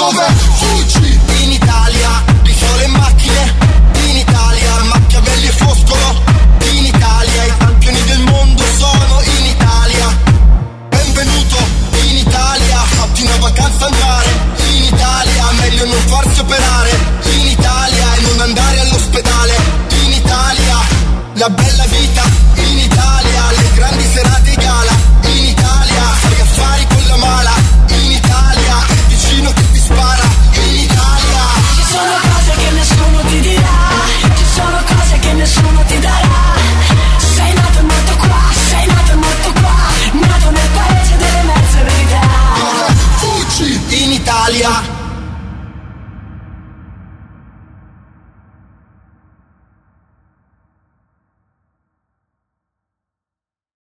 Dove fuggi? In Italia, di sole e macchine. In Italia, Machiavelli e Foscolo. In Italia, i campioni del mondo sono in Italia. Benvenuto in Italia, fatti una vacanza al mare In Italia, meglio non farsi operare. In Italia e non andare all'ospedale. In Italia, la bella vita avaliar